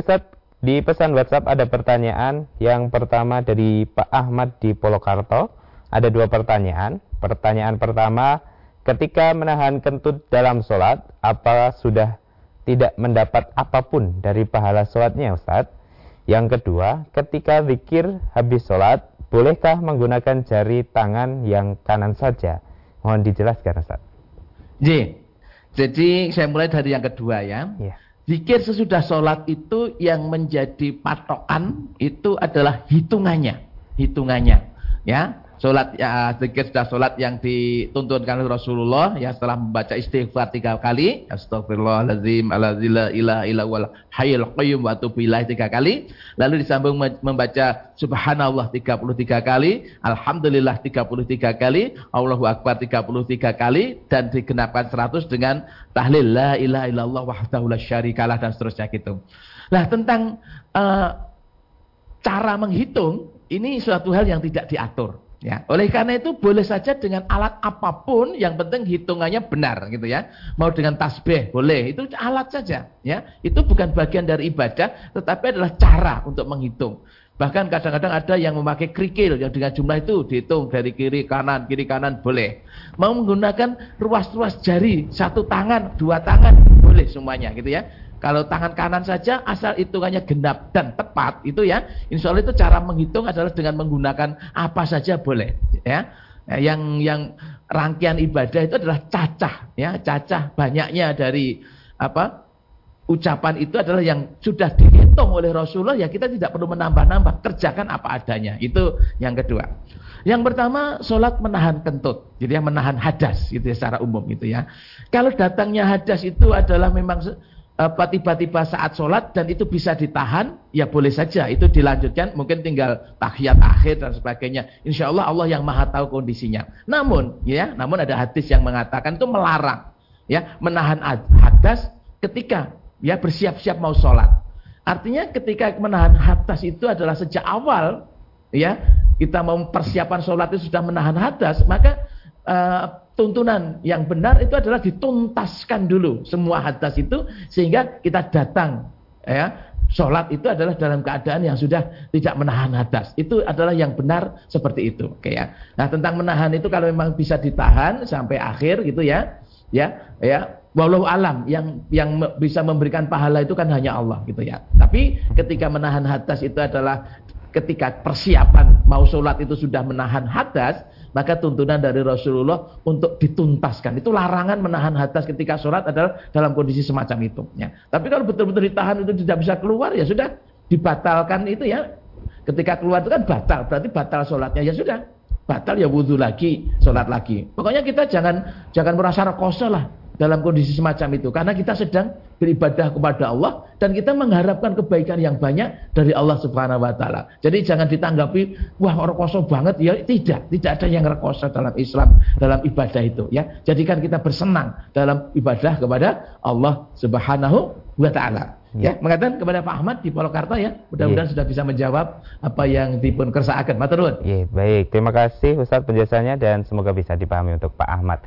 Ustaz, di pesan WhatsApp ada pertanyaan. Yang pertama dari Pak Ahmad di Polokarto. Ada dua pertanyaan. Pertanyaan pertama, ketika menahan kentut dalam sholat, apa sudah tidak mendapat apa pun dari pahala sholatnya Ustaz? Yang kedua, ketika zikir habis sholat, bolehkah menggunakan jari tangan yang kanan saja? Mohon dijelaskan Ustaz. J. Jadi saya mulai dari yang kedua ya. Yeah. Zikir sesudah sholat itu yang menjadi patokan itu adalah hitungannya, hitungannya, ya. Sholat ya, zikir sudah sholat yang dituntunkan oleh Rasulullah ya setelah membaca istighfar tiga kali Astagfirullahaladzim alazila ilah ilah wal hayil qayyum wa tubilah tiga kali lalu disambung membaca subhanallah 33 kali alhamdulillah 33 kali Allahu akbar 33 kali dan digenapkan 100 dengan tahlil la ilaha illallah wahdahu la syarikalah dan seterusnya gitu. Nah, tentang uh, cara menghitung ini suatu hal yang tidak diatur. Ya, oleh karena itu boleh saja dengan alat apa pun yang penting hitungannya benar gitu ya. Mau dengan tasbih boleh, itu alat saja ya. Itu bukan bagian dari ibadah tetapi adalah cara untuk menghitung. Bahkan kadang-kadang ada yang memakai kerikil yang dengan jumlah itu dihitung dari kiri kanan, kiri kanan boleh. Mau menggunakan ruas-ruas jari, satu tangan, dua tangan, boleh semuanya gitu ya. Kalau tangan kanan saja asal hitungannya genap dan tepat itu ya, insya Allah itu cara menghitung adalah dengan menggunakan apa saja boleh ya. Yang yang rangkaian ibadah itu adalah cacah ya, cacah banyaknya dari apa ucapan itu adalah yang sudah dihitung oleh Rasulullah ya kita tidak perlu menambah-nambah kerjakan apa adanya. Itu yang kedua. Yang pertama sholat menahan kentut jadi yang menahan hadas gitu ya secara umum gitu ya. Kalau datangnya hadas itu adalah memang apa tiba-tiba saat sholat dan itu bisa ditahan, ya boleh saja itu dilanjutkan, mungkin tinggal tahiyat akhir dan sebagainya. Insya Allah Allah yang maha tahu kondisinya. Namun, ya, namun ada hadis yang mengatakan itu melarang, ya, menahan hadas ketika ya bersiap-siap mau sholat. Artinya ketika menahan hadas itu adalah sejak awal, ya, kita mau persiapan sholat itu sudah menahan hadas, maka uh, tuntunan yang benar itu adalah dituntaskan dulu semua hadas itu sehingga kita datang ya. Sholat itu adalah dalam keadaan yang sudah tidak menahan hadas. Itu adalah yang benar seperti itu oke ya. Nah tentang menahan itu kalau memang bisa ditahan sampai akhir gitu ya ya ya. Walau alam yang yang bisa memberikan pahala itu kan hanya Allah gitu ya. Tapi ketika menahan hadas itu adalah ketika persiapan mau sholat itu sudah menahan hadas maka tuntunan dari Rasulullah untuk dituntaskan. Itu larangan menahan hadas ketika sholat adalah dalam kondisi semacam itu. Ya. Tapi kalau betul-betul ditahan itu tidak bisa keluar, ya sudah dibatalkan itu ya. Ketika keluar itu kan batal, berarti batal sholatnya ya sudah. Batal ya wudhu lagi, sholat lagi. Pokoknya kita jangan jangan merasa rekoso lah dalam kondisi semacam itu karena kita sedang beribadah kepada Allah dan kita mengharapkan kebaikan yang banyak dari Allah Subhanahu wa taala. Jadi jangan ditanggapi wah rekoso banget ya tidak, tidak ada yang rekoso dalam Islam dalam ibadah itu ya. Jadikan kita bersenang dalam ibadah kepada Allah Subhanahu wa taala. Ya, ya mengatakan kepada Pak Ahmad di Polokarta ya. Mudah-mudahan ya. sudah bisa menjawab apa yang dipun kersaakan. Matur nuwun. Ya, baik. Terima kasih Ustaz penjelasannya dan semoga bisa dipahami untuk Pak Ahmad.